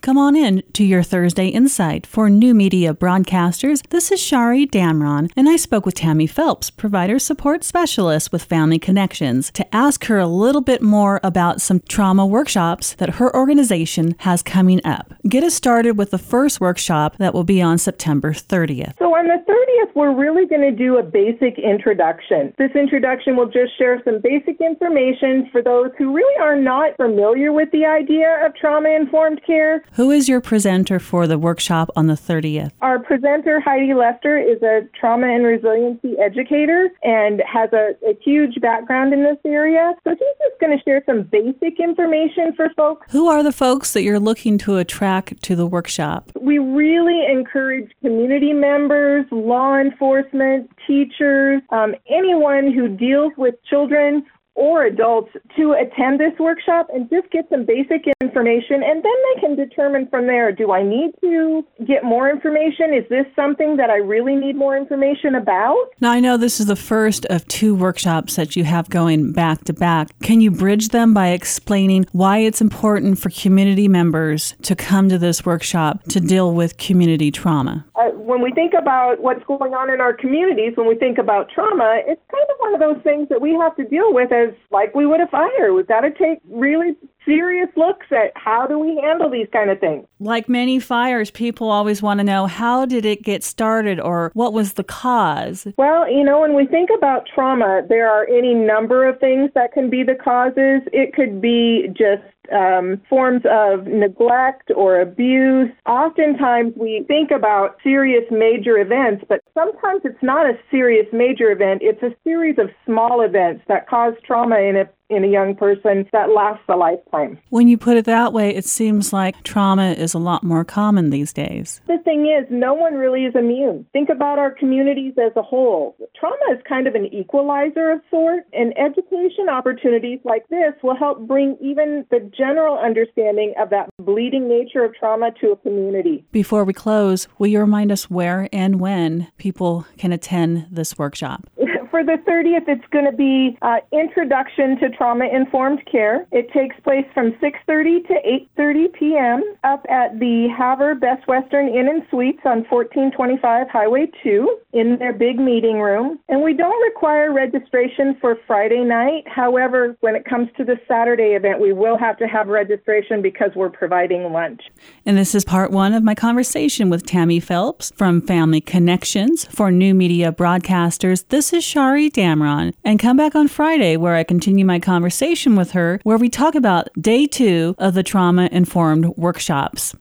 Come on in to your Thursday Insight for new media broadcasters. This is Shari Damron, and I spoke with Tammy Phelps, provider support specialist with Family Connections, to ask her a little bit more about some trauma workshops that her organization has coming up. Get us started with the first workshop that will be on September 30th. So, on the 30th, we're really going to do a basic introduction. This introduction will just share some basic information for those who really are not familiar with the idea of trauma informed care. Who is your presenter for the workshop on the 30th? Our presenter, Heidi Lester, is a trauma and resiliency educator and has a, a huge background in this area. So she's just going to share some basic information for folks. Who are the folks that you're looking to attract to the workshop? We really encourage community members, law enforcement, teachers, um, anyone who deals with children or adults to attend this workshop and just get some basic information and then they can determine from there do I need to get more information? Is this something that I really need more information about? Now, I know this is the first of two workshops that you have going back to back. Can you bridge them by explaining why it's important for community members to come to this workshop to deal with community trauma? Uh, when we think about what's going on in our communities, when we think about trauma, it's kind of one of those things that we have to deal with as like we would a fire. We've got to take really serious looks at how do we handle these kind of things. Like many fires, people always want to know how did it get started or what was the cause? Well, you know, when we think about trauma, there are any number of things that can be the causes. It could be just um, forms of neglect or abuse. Oftentimes we think about serious major events, but sometimes it's not a serious major event. It's a series of small events that cause trauma in a in a young person that lasts a lifetime. When you put it that way, it seems like trauma is a lot more common these days. The thing is, no one really is immune. Think about our communities as a whole. Trauma is kind of an equalizer of sorts, and education opportunities like this will help bring even the general understanding of that bleeding nature of trauma to a community. Before we close, will you remind us where and when people can attend this workshop? For the 30th, it's going to be uh, Introduction to Trauma Informed Care. It takes place from 6:30 to 8:30 p.m. up at the Havre Best Western Inn and Suites on 1425 Highway 2 in their big meeting room. And we don't require registration for Friday night. However, when it comes to the Saturday event, we will have to have registration because we're providing lunch. And this is part one of my conversation with Tammy Phelps from Family Connections for New Media Broadcasters. This is Shari Damron. And come back on Friday where I continue my conversation with her, where we talk about day two of the trauma informed workshops.